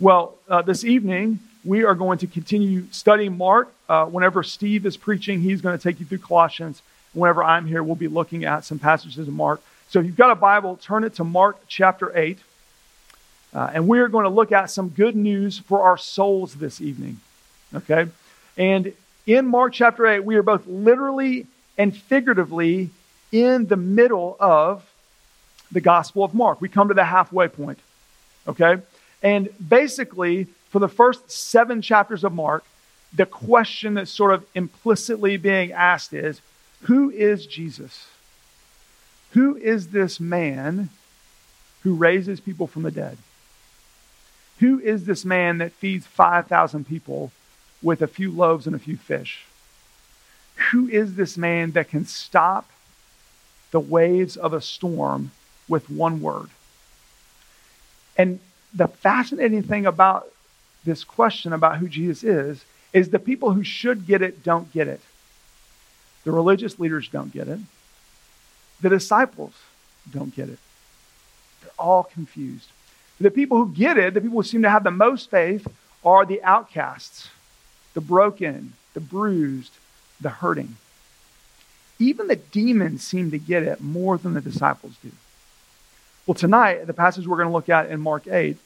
Well, uh, this evening, we are going to continue studying Mark. Uh, whenever Steve is preaching, he's going to take you through Colossians. Whenever I'm here, we'll be looking at some passages of Mark. So if you've got a Bible, turn it to Mark chapter 8. Uh, and we're going to look at some good news for our souls this evening. Okay? And in Mark chapter 8, we are both literally and figuratively in the middle of the Gospel of Mark. We come to the halfway point. Okay? And basically, for the first seven chapters of Mark, the question that's sort of implicitly being asked is who is Jesus? Who is this man who raises people from the dead? Who is this man that feeds 5,000 people with a few loaves and a few fish? Who is this man that can stop the waves of a storm with one word? And the fascinating thing about this question about who Jesus is is the people who should get it don't get it. The religious leaders don't get it. The disciples don't get it. They're all confused. The people who get it, the people who seem to have the most faith, are the outcasts, the broken, the bruised, the hurting. Even the demons seem to get it more than the disciples do. Well, tonight, the passage we're going to look at in Mark 8,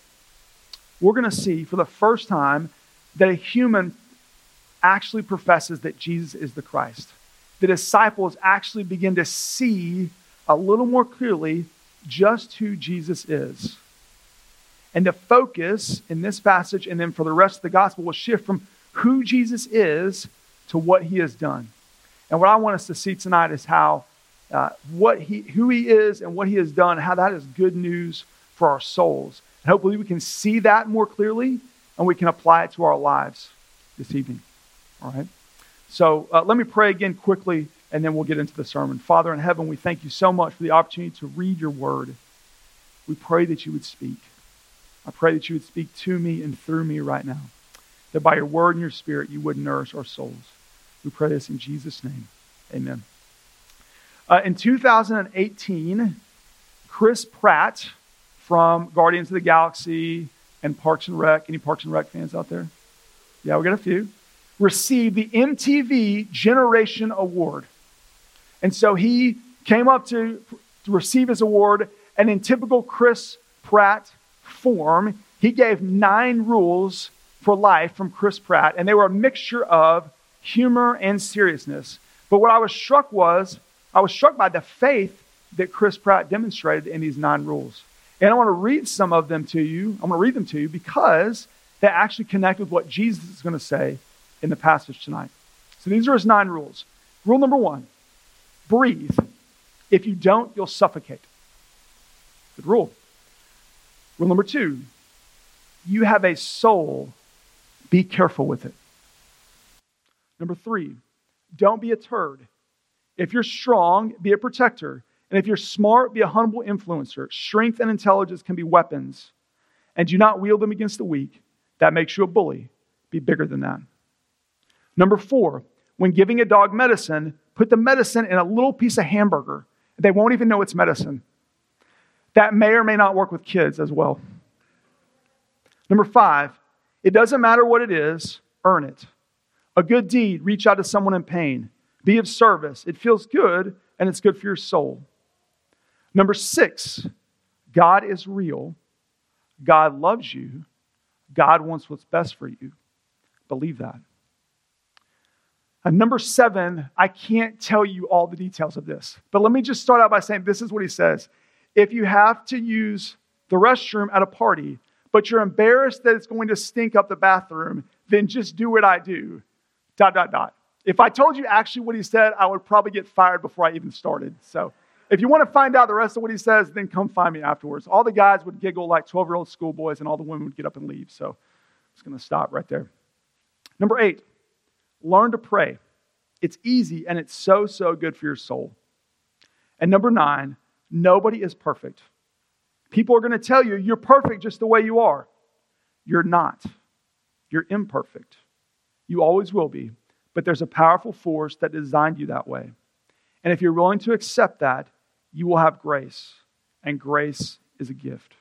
we're going to see for the first time that a human actually professes that Jesus is the Christ. The disciples actually begin to see a little more clearly just who Jesus is. And the focus in this passage and then for the rest of the gospel will shift from who Jesus is to what he has done. And what I want us to see tonight is how uh, what he, who he is and what he has done, how that is good news for our souls. And hopefully we can see that more clearly and we can apply it to our lives this evening. All right? So uh, let me pray again quickly and then we'll get into the sermon. Father in heaven, we thank you so much for the opportunity to read your word. We pray that you would speak. I pray that you would speak to me and through me right now. That by your word and your spirit, you would nourish our souls. We pray this in Jesus' name. Amen. Uh, in 2018, Chris Pratt from Guardians of the Galaxy and Parks and Rec, any Parks and Rec fans out there? Yeah, we got a few. Received the MTV Generation Award. And so he came up to, to receive his award, and in typical Chris Pratt form, he gave nine rules for life from Chris Pratt, and they were a mixture of humor and seriousness. But what I was struck was, I was struck by the faith that Chris Pratt demonstrated in these nine rules. And I want to read some of them to you. I'm going to read them to you because they actually connect with what Jesus is going to say in the passage tonight. So these are his nine rules. Rule number one breathe. If you don't, you'll suffocate. Good rule. Rule number two you have a soul, be careful with it. Number three, don't be a turd. If you're strong, be a protector. And if you're smart, be a humble influencer. Strength and intelligence can be weapons. And do not wield them against the weak. That makes you a bully. Be bigger than that. Number four, when giving a dog medicine, put the medicine in a little piece of hamburger. They won't even know it's medicine. That may or may not work with kids as well. Number five, it doesn't matter what it is, earn it. A good deed, reach out to someone in pain. Be of service. It feels good and it's good for your soul. Number six, God is real. God loves you. God wants what's best for you. Believe that. And number seven, I can't tell you all the details of this, but let me just start out by saying this is what he says if you have to use the restroom at a party, but you're embarrassed that it's going to stink up the bathroom, then just do what I do. Dot, dot, dot. If I told you actually what he said, I would probably get fired before I even started. So if you want to find out the rest of what he says, then come find me afterwards. All the guys would giggle like 12 year old schoolboys, and all the women would get up and leave. So I'm just going to stop right there. Number eight, learn to pray. It's easy and it's so, so good for your soul. And number nine, Nobody is perfect. People are going to tell you you're perfect just the way you are. You're not. You're imperfect. You always will be. But there's a powerful force that designed you that way. And if you're willing to accept that, you will have grace. And grace is a gift.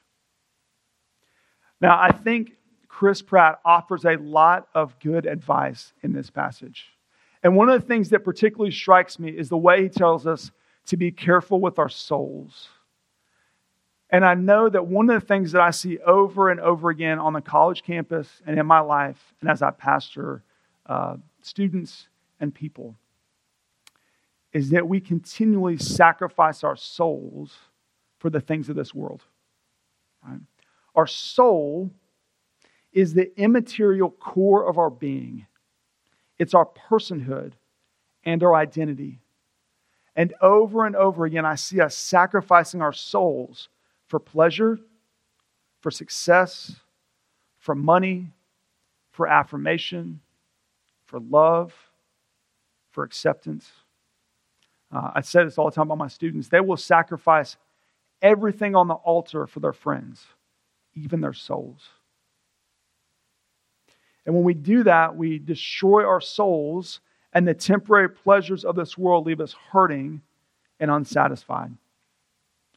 Now, I think Chris Pratt offers a lot of good advice in this passage. And one of the things that particularly strikes me is the way he tells us to be careful with our souls. And I know that one of the things that I see over and over again on the college campus and in my life, and as I pastor uh, students and people, is that we continually sacrifice our souls for the things of this world. Right? Our soul is the immaterial core of our being, it's our personhood and our identity. And over and over again, I see us sacrificing our souls for pleasure, for success, for money, for affirmation, for love, for acceptance. Uh, I say this all the time about my students. They will sacrifice everything on the altar for their friends, even their souls. And when we do that, we destroy our souls, and the temporary pleasures of this world leave us hurting and unsatisfied.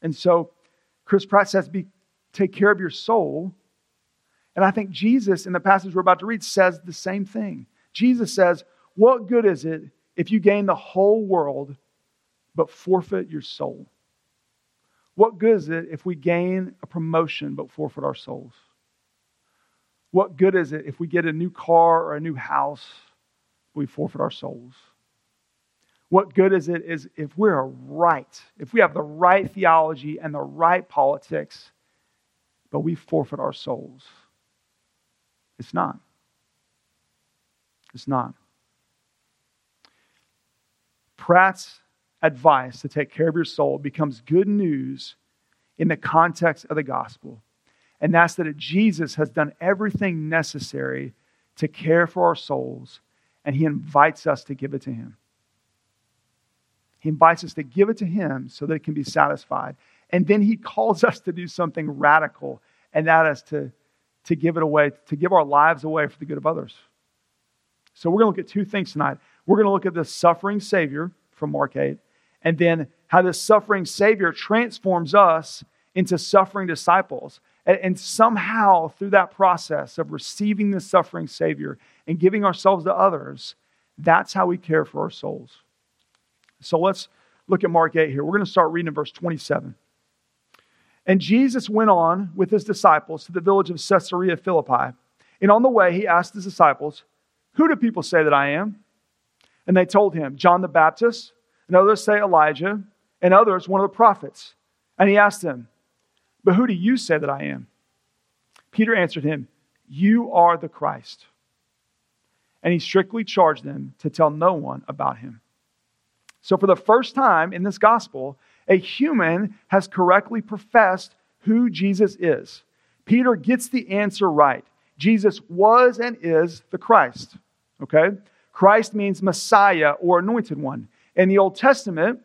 And so, Chris Pratt says, be, take care of your soul. And I think Jesus, in the passage we're about to read, says the same thing. Jesus says, What good is it if you gain the whole world but forfeit your soul? What good is it if we gain a promotion but forfeit our souls? What good is it if we get a new car or a new house, but we forfeit our souls? What good is it is if we're right, if we have the right theology and the right politics, but we forfeit our souls? It's not. It's not. Pratt's advice to take care of your soul becomes good news in the context of the gospel. And that's that Jesus has done everything necessary to care for our souls, and he invites us to give it to him. He invites us to give it to him so that it can be satisfied. And then he calls us to do something radical, and that is to, to give it away, to give our lives away for the good of others. So we're going to look at two things tonight. We're going to look at the suffering Savior from Mark 8, and then how the suffering Savior transforms us into suffering disciples. And, and, somehow, through that process of receiving the suffering Savior and giving ourselves to others, that's how we care for our souls. So let's look at Mark 8 here. We're going to start reading in verse 27. And Jesus went on with his disciples to the village of Caesarea Philippi. And on the way, he asked his disciples, Who do people say that I am? And they told him, John the Baptist and others say Elijah, and others one of the prophets. And he asked them, But who do you say that I am? Peter answered him, You are the Christ. And he strictly charged them to tell no one about him. So, for the first time in this gospel, a human has correctly professed who Jesus is. Peter gets the answer right. Jesus was and is the Christ. Okay? Christ means Messiah or anointed one. In the Old Testament,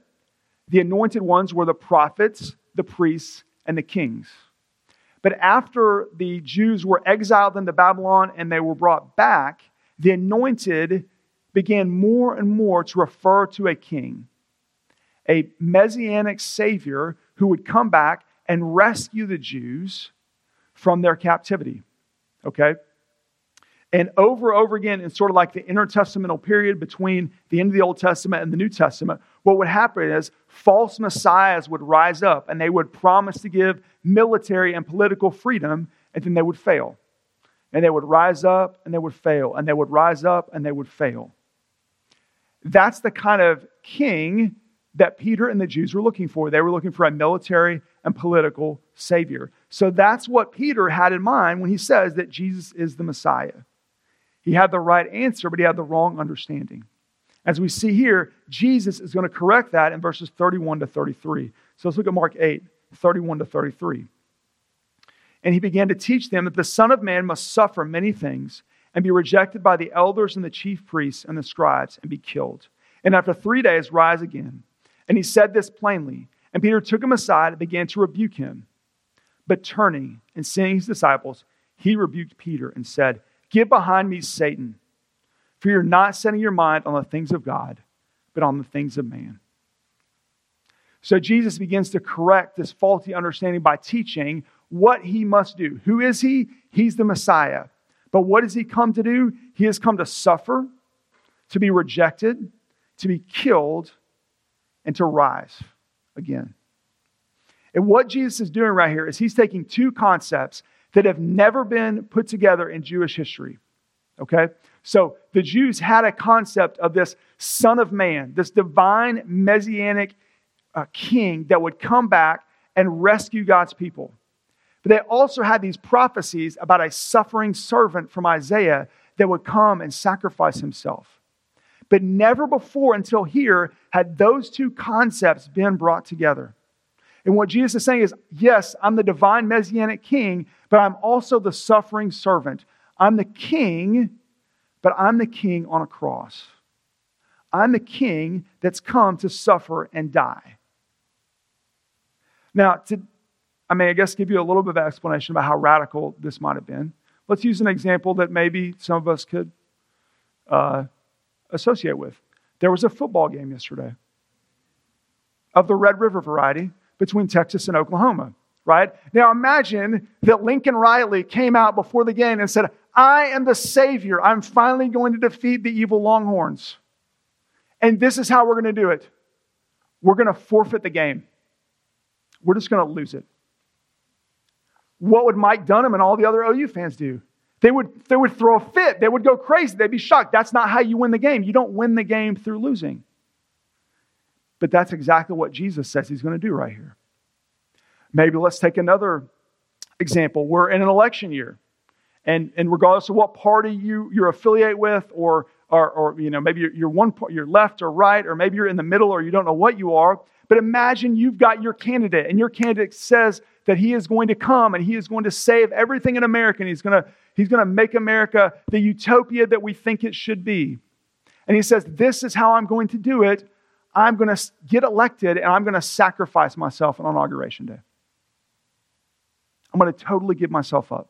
the anointed ones were the prophets, the priests, and the kings. But after the Jews were exiled into Babylon and they were brought back, the anointed began more and more to refer to a king, a messianic savior who would come back and rescue the Jews from their captivity. Okay? And over and over again, in sort of like the intertestamental period between the end of the Old Testament and the New Testament, what would happen is false messiahs would rise up and they would promise to give military and political freedom, and then they would fail. And they would rise up and they would fail, and they would rise up and they would fail. That's the kind of king that Peter and the Jews were looking for. They were looking for a military and political savior. So that's what Peter had in mind when he says that Jesus is the Messiah. He had the right answer, but he had the wrong understanding. As we see here, Jesus is going to correct that in verses 31 to 33. So let's look at Mark 8, 31 to 33. And he began to teach them that the Son of Man must suffer many things and be rejected by the elders and the chief priests and the scribes and be killed. And after three days, rise again. And he said this plainly. And Peter took him aside and began to rebuke him. But turning and seeing his disciples, he rebuked Peter and said, Get behind me, Satan, for you're not setting your mind on the things of God, but on the things of man. So Jesus begins to correct this faulty understanding by teaching what he must do. Who is he? He's the Messiah. But what has he come to do? He has come to suffer, to be rejected, to be killed, and to rise again. And what Jesus is doing right here is he's taking two concepts that have never been put together in Jewish history. Okay? So the Jews had a concept of this Son of Man, this divine messianic uh, king that would come back and rescue God's people. But they also had these prophecies about a suffering servant from Isaiah that would come and sacrifice himself. But never before until here had those two concepts been brought together. And what Jesus is saying is yes, I'm the divine messianic king, but I'm also the suffering servant. I'm the king, but I'm the king on a cross. I'm the king that's come to suffer and die. Now, to, I may, I guess, give you a little bit of explanation about how radical this might have been. Let's use an example that maybe some of us could uh, associate with. There was a football game yesterday of the Red River variety between Texas and Oklahoma, right? Now imagine that Lincoln Riley came out before the game and said, I am the Savior. I'm finally going to defeat the evil Longhorns. And this is how we're going to do it we're going to forfeit the game, we're just going to lose it. What would Mike Dunham and all the other OU fans do? They would, they would throw a fit. They would go crazy. They'd be shocked. That's not how you win the game. You don't win the game through losing. But that's exactly what Jesus says he's going to do right here. Maybe let's take another example. We're in an election year. And, and regardless of what party you, you affiliate with, or, or, or you know, maybe you're, you're one you're left or right, or maybe you're in the middle, or you don't know what you are. But imagine you've got your candidate, and your candidate says that he is going to come and he is going to save everything in America, and he's going to, he's going to make America the utopia that we think it should be. And he says, This is how I'm going to do it. I'm going to get elected, and I'm going to sacrifice myself on Inauguration Day. I'm going to totally give myself up.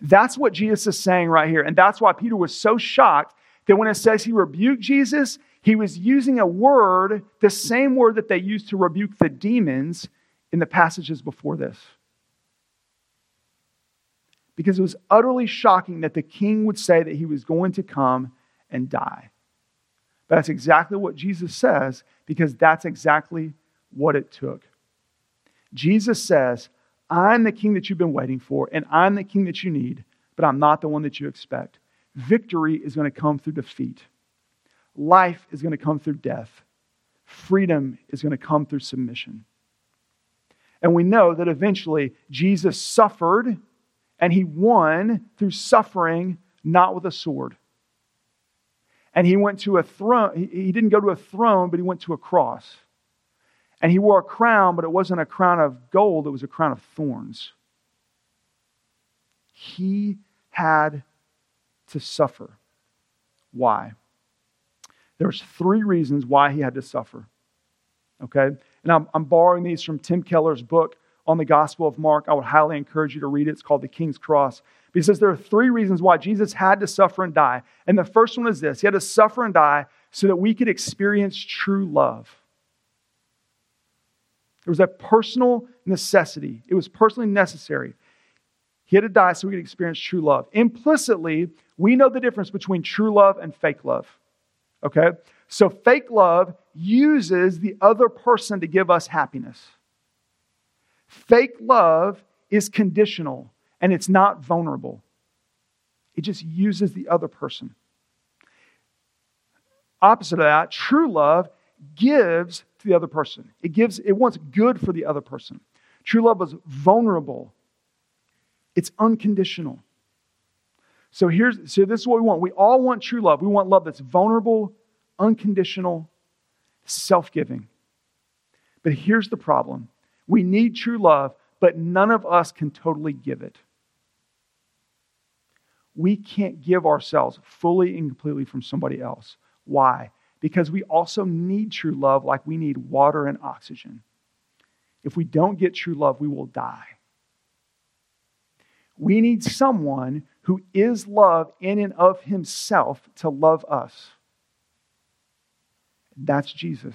That's what Jesus is saying right here. And that's why Peter was so shocked that when it says he rebuked Jesus, he was using a word, the same word that they used to rebuke the demons in the passages before this. Because it was utterly shocking that the king would say that he was going to come and die. That's exactly what Jesus says, because that's exactly what it took. Jesus says, I'm the king that you've been waiting for, and I'm the king that you need, but I'm not the one that you expect. Victory is going to come through defeat, life is going to come through death, freedom is going to come through submission. And we know that eventually Jesus suffered and he won through suffering, not with a sword. And he went to a throne, he didn't go to a throne, but he went to a cross. And he wore a crown, but it wasn't a crown of gold, it was a crown of thorns. He had to suffer. Why? There's three reasons why he had to suffer. Okay? And I'm, I'm borrowing these from Tim Keller's book on the Gospel of Mark. I would highly encourage you to read it. It's called The King's Cross. He says there are three reasons why Jesus had to suffer and die. And the first one is this He had to suffer and die so that we could experience true love. There was a personal necessity, it was personally necessary. He had to die so we could experience true love. Implicitly, we know the difference between true love and fake love. Okay? So, fake love uses the other person to give us happiness. Fake love is conditional and it's not vulnerable, it just uses the other person. Opposite of that, true love gives to the other person. It gives, it wants good for the other person. True love is vulnerable. It's unconditional. So here's so this is what we want. We all want true love. We want love that's vulnerable, unconditional, self-giving. But here's the problem. We need true love, but none of us can totally give it. We can't give ourselves fully and completely from somebody else. Why? because we also need true love like we need water and oxygen. If we don't get true love, we will die. We need someone who is love in and of himself to love us. That's Jesus.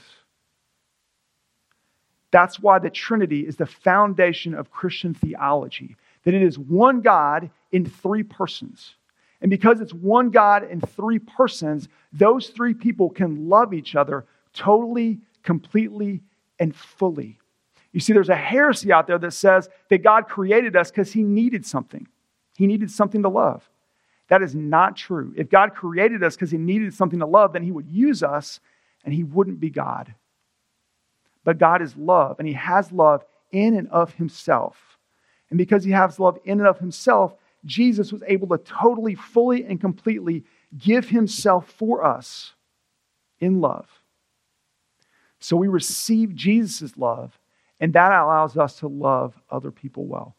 That's why the Trinity is the foundation of Christian theology. That it is one God in three persons. And because it's one God in three persons, those three people can love each other totally, completely, and fully. You see, there's a heresy out there that says that God created us because he needed something. He needed something to love. That is not true. If God created us because he needed something to love, then he would use us and he wouldn't be God. But God is love, and he has love in and of himself. And because he has love in and of himself, Jesus was able to totally, fully, and completely give himself for us in love. So we receive Jesus' love, and that allows us to love other people well.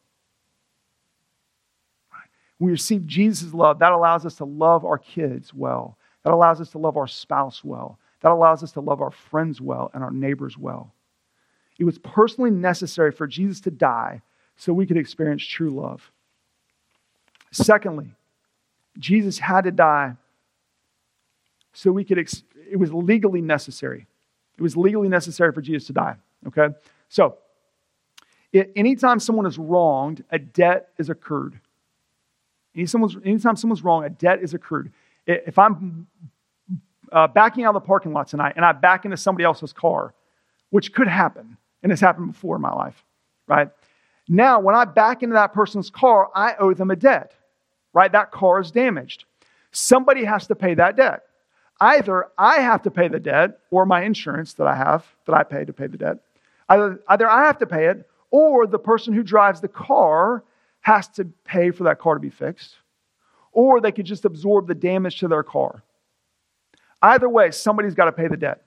When we receive Jesus' love, that allows us to love our kids well. That allows us to love our spouse well. That allows us to love our friends well and our neighbors well. It was personally necessary for Jesus to die so we could experience true love. Secondly, Jesus had to die so we could, ex- it was legally necessary. It was legally necessary for Jesus to die. Okay? So, it, anytime someone is wronged, a debt is accrued. Anytime someone's wrong, a debt is accrued. If I'm uh, backing out of the parking lot tonight and I back into somebody else's car, which could happen, and it's happened before in my life, right? Now, when I back into that person's car, I owe them a debt, right? That car is damaged. Somebody has to pay that debt. Either I have to pay the debt or my insurance that I have, that I pay to pay the debt. Either, either I have to pay it or the person who drives the car has to pay for that car to be fixed, or they could just absorb the damage to their car. Either way, somebody's got to pay the debt.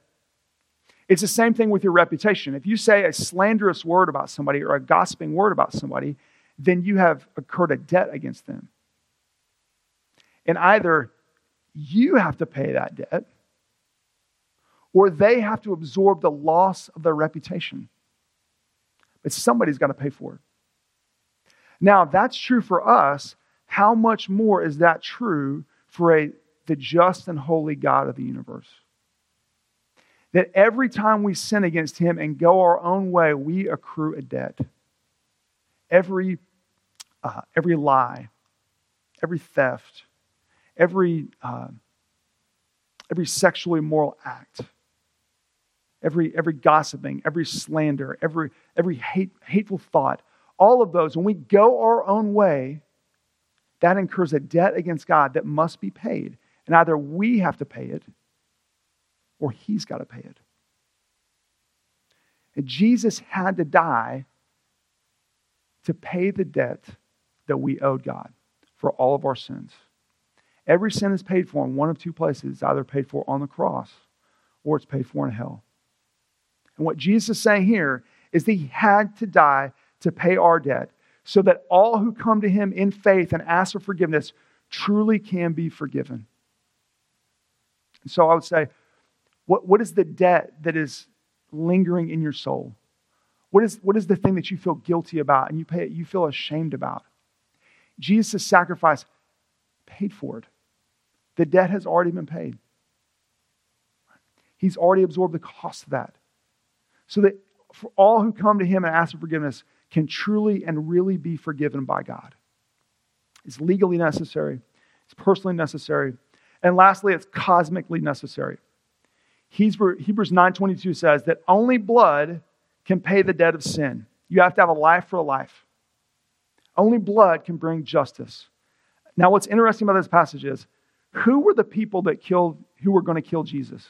It's the same thing with your reputation. If you say a slanderous word about somebody or a gossiping word about somebody, then you have incurred a debt against them. And either you have to pay that debt or they have to absorb the loss of their reputation. But somebody's got to pay for it. Now, if that's true for us, how much more is that true for a, the just and holy God of the universe? That every time we sin against Him and go our own way, we accrue a debt. Every, uh, every lie, every theft, every, uh, every sexually immoral act, every, every gossiping, every slander, every, every hate, hateful thought, all of those, when we go our own way, that incurs a debt against God that must be paid. And either we have to pay it or He's got to pay it. And Jesus had to die to pay the debt that we owed God for all of our sins. Every sin is paid for in one of two places. It's either paid for on the cross or it's paid for in hell. And what Jesus is saying here is that he had to die to pay our debt so that all who come to him in faith and ask for forgiveness truly can be forgiven. And so I would say, what, what is the debt that is lingering in your soul? What is, what is the thing that you feel guilty about and you, pay, you feel ashamed about? Jesus' sacrifice paid for it. The debt has already been paid. He's already absorbed the cost of that. So that for all who come to him and ask for forgiveness, can truly and really be forgiven by God. It's legally necessary, it's personally necessary, and lastly, it's cosmically necessary. Hebrews 9:22 says that only blood can pay the debt of sin. You have to have a life for a life. Only blood can bring justice. Now, what's interesting about this passage is who were the people that killed, who were going to kill Jesus?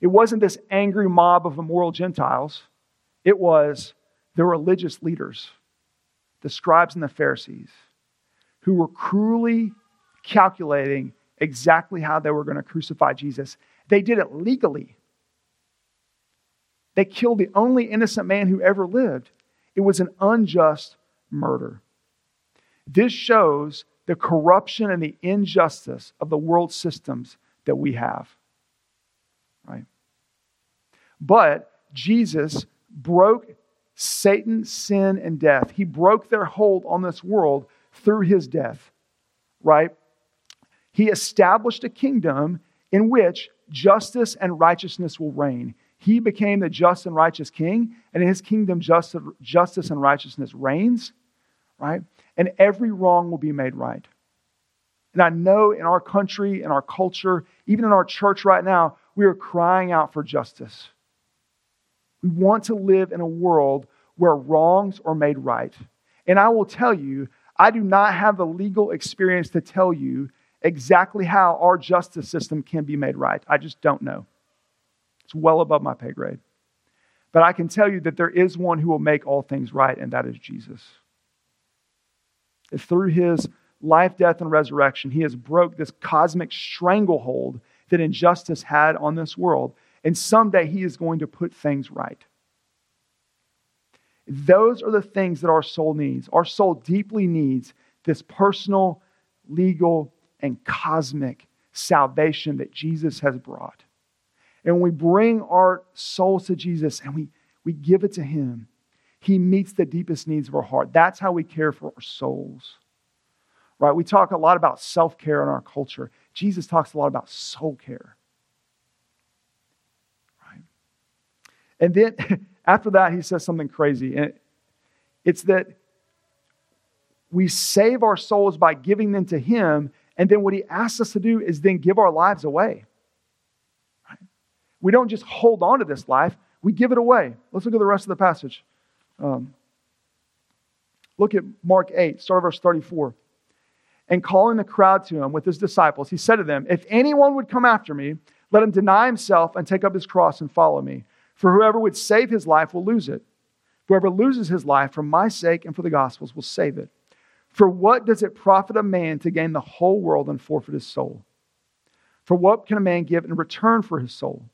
It wasn't this angry mob of immoral Gentiles. It was the religious leaders, the scribes and the Pharisees, who were cruelly calculating exactly how they were going to crucify Jesus. They did it legally. They killed the only innocent man who ever lived. It was an unjust murder. This shows the corruption and the injustice of the world systems that we have. Right? But Jesus broke Satan, sin, and death. He broke their hold on this world through his death, right? He established a kingdom in which justice and righteousness will reign. He became the just and righteous king, and in his kingdom, justice and righteousness reigns, right? And every wrong will be made right. And I know in our country, in our culture, even in our church right now, we are crying out for justice. We want to live in a world where wrongs are made right. And I will tell you, I do not have the legal experience to tell you exactly how our justice system can be made right. I just don't know. It's well above my pay grade. But I can tell you that there is one who will make all things right, and that is Jesus. Through his life, death, and resurrection, he has broke this cosmic stranglehold that injustice had on this world, and someday he is going to put things right. Those are the things that our soul needs. Our soul deeply needs this personal, legal, and cosmic salvation that Jesus has brought. And when we bring our souls to Jesus and we, we give it to Him, He meets the deepest needs of our heart. That's how we care for our souls. Right? We talk a lot about self care in our culture. Jesus talks a lot about soul care. Right? And then after that, he says something crazy. And it's that we save our souls by giving them to him. And then what he asks us to do is then give our lives away. Right? We don't just hold on to this life, we give it away. Let's look at the rest of the passage. Um, look at Mark 8, start of verse 34. And calling the crowd to him with his disciples, he said to them, If anyone would come after me, let him deny himself and take up his cross and follow me. For whoever would save his life will lose it. Whoever loses his life for my sake and for the gospel's will save it. For what does it profit a man to gain the whole world and forfeit his soul? For what can a man give in return for his soul?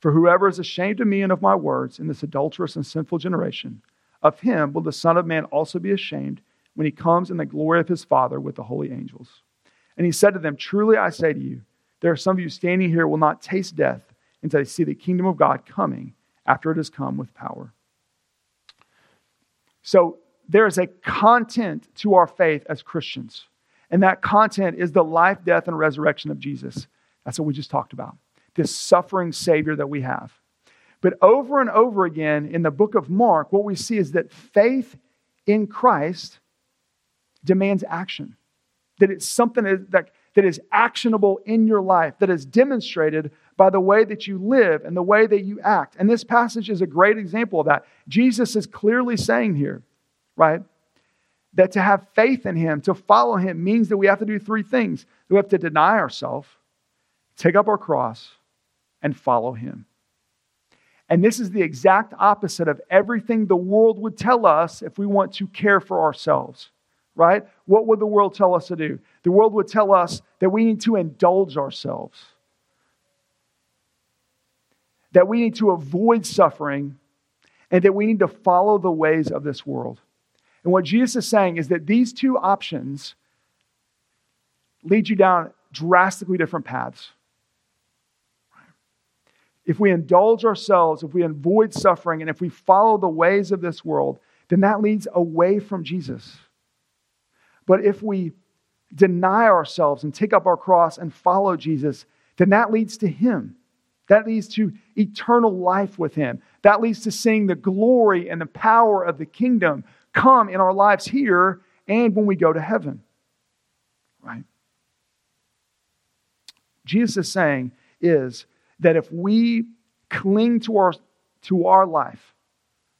For whoever is ashamed of me and of my words in this adulterous and sinful generation, of him will the Son of Man also be ashamed when he comes in the glory of his Father with the holy angels. And he said to them, Truly I say to you, there are some of you standing here will not taste death until they see the kingdom of God coming after it has come with power. So there is a content to our faith as Christians. And that content is the life, death, and resurrection of Jesus. That's what we just talked about. This suffering Savior that we have. But over and over again in the book of Mark, what we see is that faith in Christ demands action. That it's something that, that is actionable in your life, that is demonstrated by the way that you live and the way that you act. And this passage is a great example of that. Jesus is clearly saying here, right, that to have faith in him, to follow him, means that we have to do three things. We have to deny ourselves, take up our cross, and follow him. And this is the exact opposite of everything the world would tell us if we want to care for ourselves, right? What would the world tell us to do? The world would tell us that we need to indulge ourselves that we need to avoid suffering and that we need to follow the ways of this world. And what Jesus is saying is that these two options lead you down drastically different paths. If we indulge ourselves, if we avoid suffering, and if we follow the ways of this world, then that leads away from Jesus. But if we deny ourselves and take up our cross and follow Jesus, then that leads to Him. That leads to eternal life with Him. That leads to seeing the glory and the power of the kingdom come in our lives here and when we go to heaven. Right? Jesus is saying is that if we cling to our, to our life,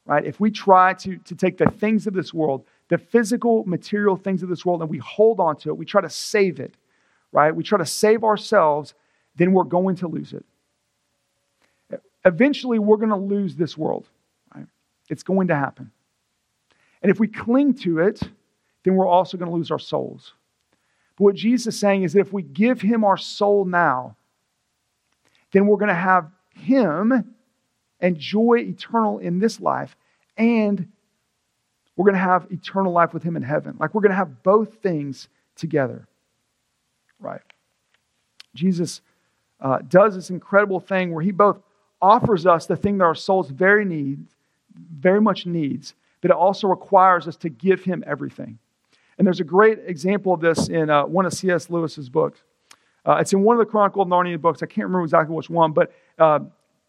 right, if we try to, to take the things of this world, the physical, material things of this world, and we hold on to it, we try to save it, right? We try to save ourselves, then we're going to lose it eventually we're going to lose this world. Right? It's going to happen. And if we cling to it, then we're also going to lose our souls. But what Jesus is saying is that if we give him our soul now, then we're going to have him and joy eternal in this life, and we're going to have eternal life with him in heaven. Like we're going to have both things together. Right? Jesus uh, does this incredible thing where he both offers us the thing that our souls very need, very much needs, but it also requires us to give him everything. And there's a great example of this in uh, one of C.S. Lewis's books. Uh, it's in one of the Chronicle of Narnia books. I can't remember exactly which one, but uh,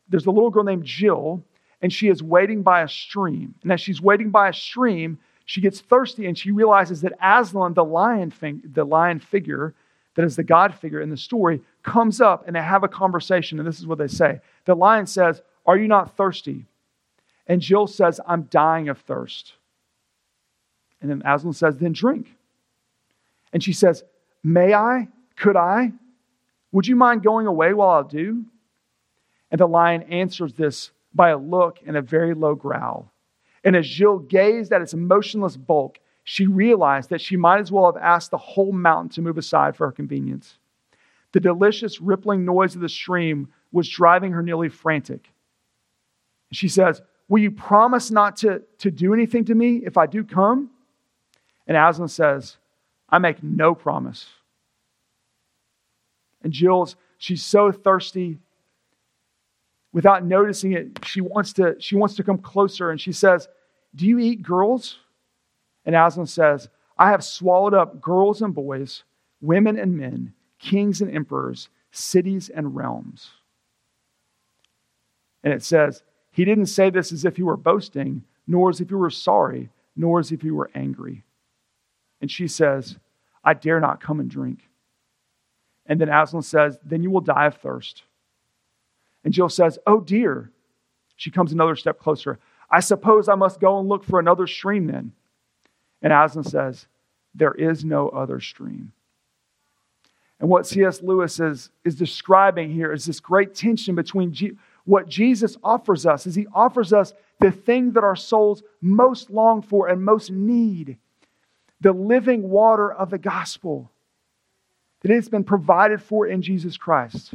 there's a little girl named Jill, and she is waiting by a stream. And as she's waiting by a stream, she gets thirsty and she realizes that Aslan, the lion, the lion figure, that is the God figure in the story, comes up and they have a conversation. And this is what they say The lion says, Are you not thirsty? And Jill says, I'm dying of thirst. And then Aslan says, Then drink. And she says, May I? Could I? Would you mind going away while I do? And the lion answers this by a look and a very low growl. And as Jill gazed at its motionless bulk, she realized that she might as well have asked the whole mountain to move aside for her convenience. The delicious rippling noise of the stream was driving her nearly frantic. She says, Will you promise not to, to do anything to me if I do come? And Aslan says, I make no promise. And Jill's, she's so thirsty. Without noticing it, she wants to, she wants to come closer and she says, Do you eat girls? And Aslan says, I have swallowed up girls and boys, women and men, kings and emperors, cities and realms. And it says, He didn't say this as if he were boasting, nor as if he were sorry, nor as if he were angry. And she says, I dare not come and drink. And then Aslan says, Then you will die of thirst. And Jill says, Oh dear. She comes another step closer. I suppose I must go and look for another stream then. And Aslan says, There is no other stream. And what C.S. Lewis is, is describing here is this great tension between G- what Jesus offers us, is he offers us the thing that our souls most long for and most need, the living water of the gospel, that it's been provided for in Jesus Christ.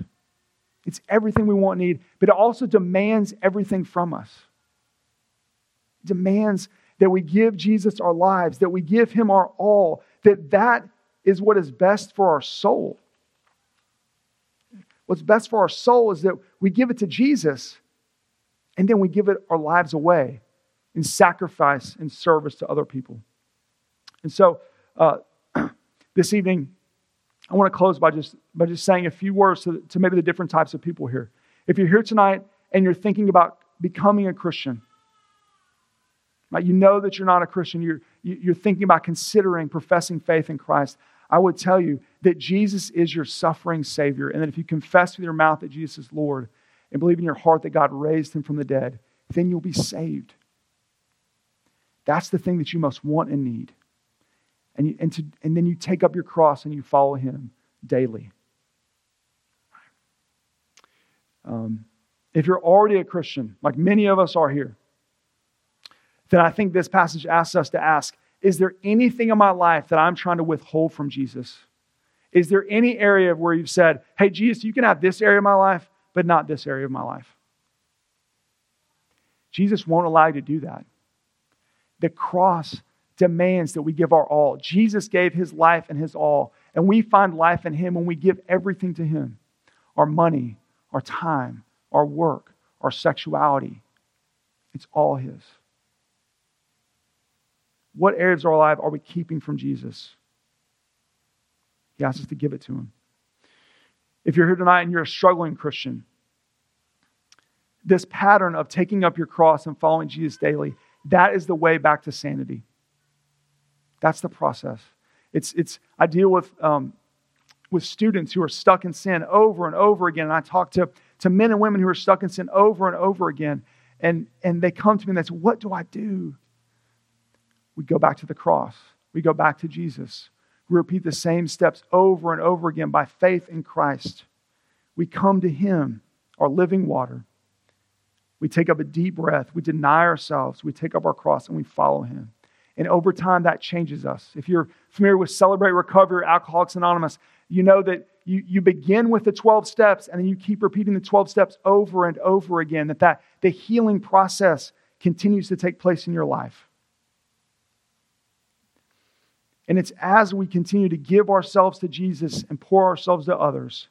It's everything we want need, but it also demands everything from us. It demands that we give Jesus our lives, that we give him our all, that that is what is best for our soul. What's best for our soul is that we give it to Jesus and then we give it our lives away in sacrifice and service to other people. And so uh, this evening, I want to close by just, by just saying a few words to, to maybe the different types of people here. If you're here tonight and you're thinking about becoming a Christian, Right? You know that you're not a Christian. You're, you're thinking about considering professing faith in Christ. I would tell you that Jesus is your suffering Savior, and that if you confess with your mouth that Jesus is Lord and believe in your heart that God raised him from the dead, then you'll be saved. That's the thing that you most want and need. And, you, and, to, and then you take up your cross and you follow him daily. Um, if you're already a Christian, like many of us are here, then I think this passage asks us to ask Is there anything in my life that I'm trying to withhold from Jesus? Is there any area where you've said, Hey, Jesus, you can have this area of my life, but not this area of my life? Jesus won't allow you to do that. The cross demands that we give our all. Jesus gave his life and his all, and we find life in him when we give everything to him our money, our time, our work, our sexuality. It's all his. What areas of our life are we keeping from Jesus? He asks us to give it to him. If you're here tonight and you're a struggling Christian, this pattern of taking up your cross and following Jesus daily, that is the way back to sanity. That's the process. It's, it's, I deal with, um, with students who are stuck in sin over and over again. And I talk to, to men and women who are stuck in sin over and over again. And, and they come to me and they say, What do I do? we go back to the cross. We go back to Jesus. We repeat the same steps over and over again by faith in Christ. We come to Him, our living water. We take up a deep breath. We deny ourselves. We take up our cross and we follow Him. And over time, that changes us. If you're familiar with Celebrate Recovery Alcoholics Anonymous, you know that you, you begin with the 12 steps and then you keep repeating the 12 steps over and over again, that, that the healing process continues to take place in your life. And it's as we continue to give ourselves to Jesus and pour ourselves to others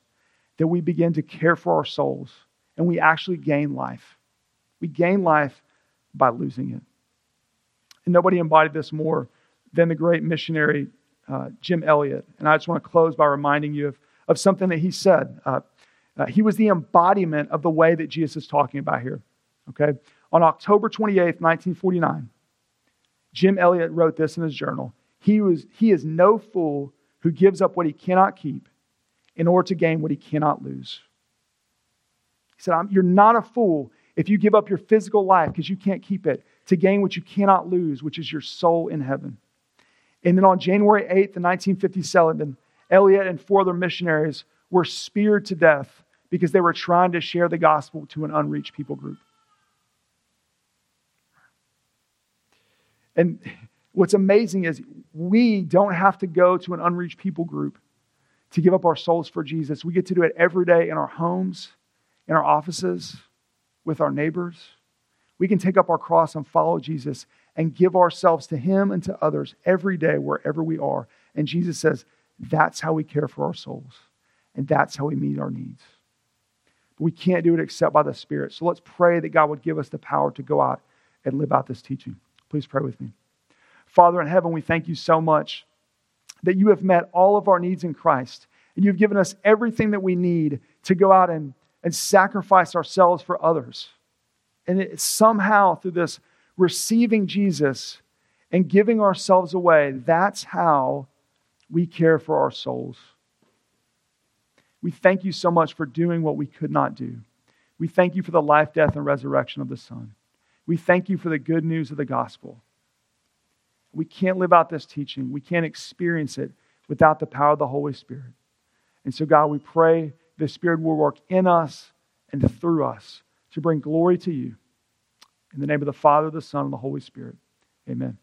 that we begin to care for our souls and we actually gain life. We gain life by losing it. And nobody embodied this more than the great missionary uh, Jim Elliot. And I just want to close by reminding you of, of something that he said. Uh, uh, he was the embodiment of the way that Jesus is talking about here. Okay? On October 28th, 1949, Jim Elliot wrote this in his journal. He, was, he is no fool who gives up what he cannot keep in order to gain what he cannot lose. He said, You're not a fool if you give up your physical life because you can't keep it to gain what you cannot lose, which is your soul in heaven. And then on January 8th, 1957, Elliot and four other missionaries were speared to death because they were trying to share the gospel to an unreached people group. And what's amazing is we don't have to go to an unreached people group to give up our souls for Jesus. We get to do it every day in our homes, in our offices, with our neighbors. We can take up our cross and follow Jesus and give ourselves to Him and to others every day, wherever we are. And Jesus says, that's how we care for our souls, and that's how we meet our needs. But we can't do it except by the Spirit. So let's pray that God would give us the power to go out and live out this teaching. Please pray with me. Father in heaven, we thank you so much that you have met all of our needs in Christ, and you've given us everything that we need to go out and, and sacrifice ourselves for others. And it, somehow, through this receiving Jesus and giving ourselves away, that's how we care for our souls. We thank you so much for doing what we could not do. We thank you for the life, death, and resurrection of the Son. We thank you for the good news of the gospel. We can't live out this teaching, we can't experience it without the power of the Holy Spirit. And so, God, we pray the Spirit will work in us and through us to bring glory to you. In the name of the Father, the Son, and the Holy Spirit. Amen.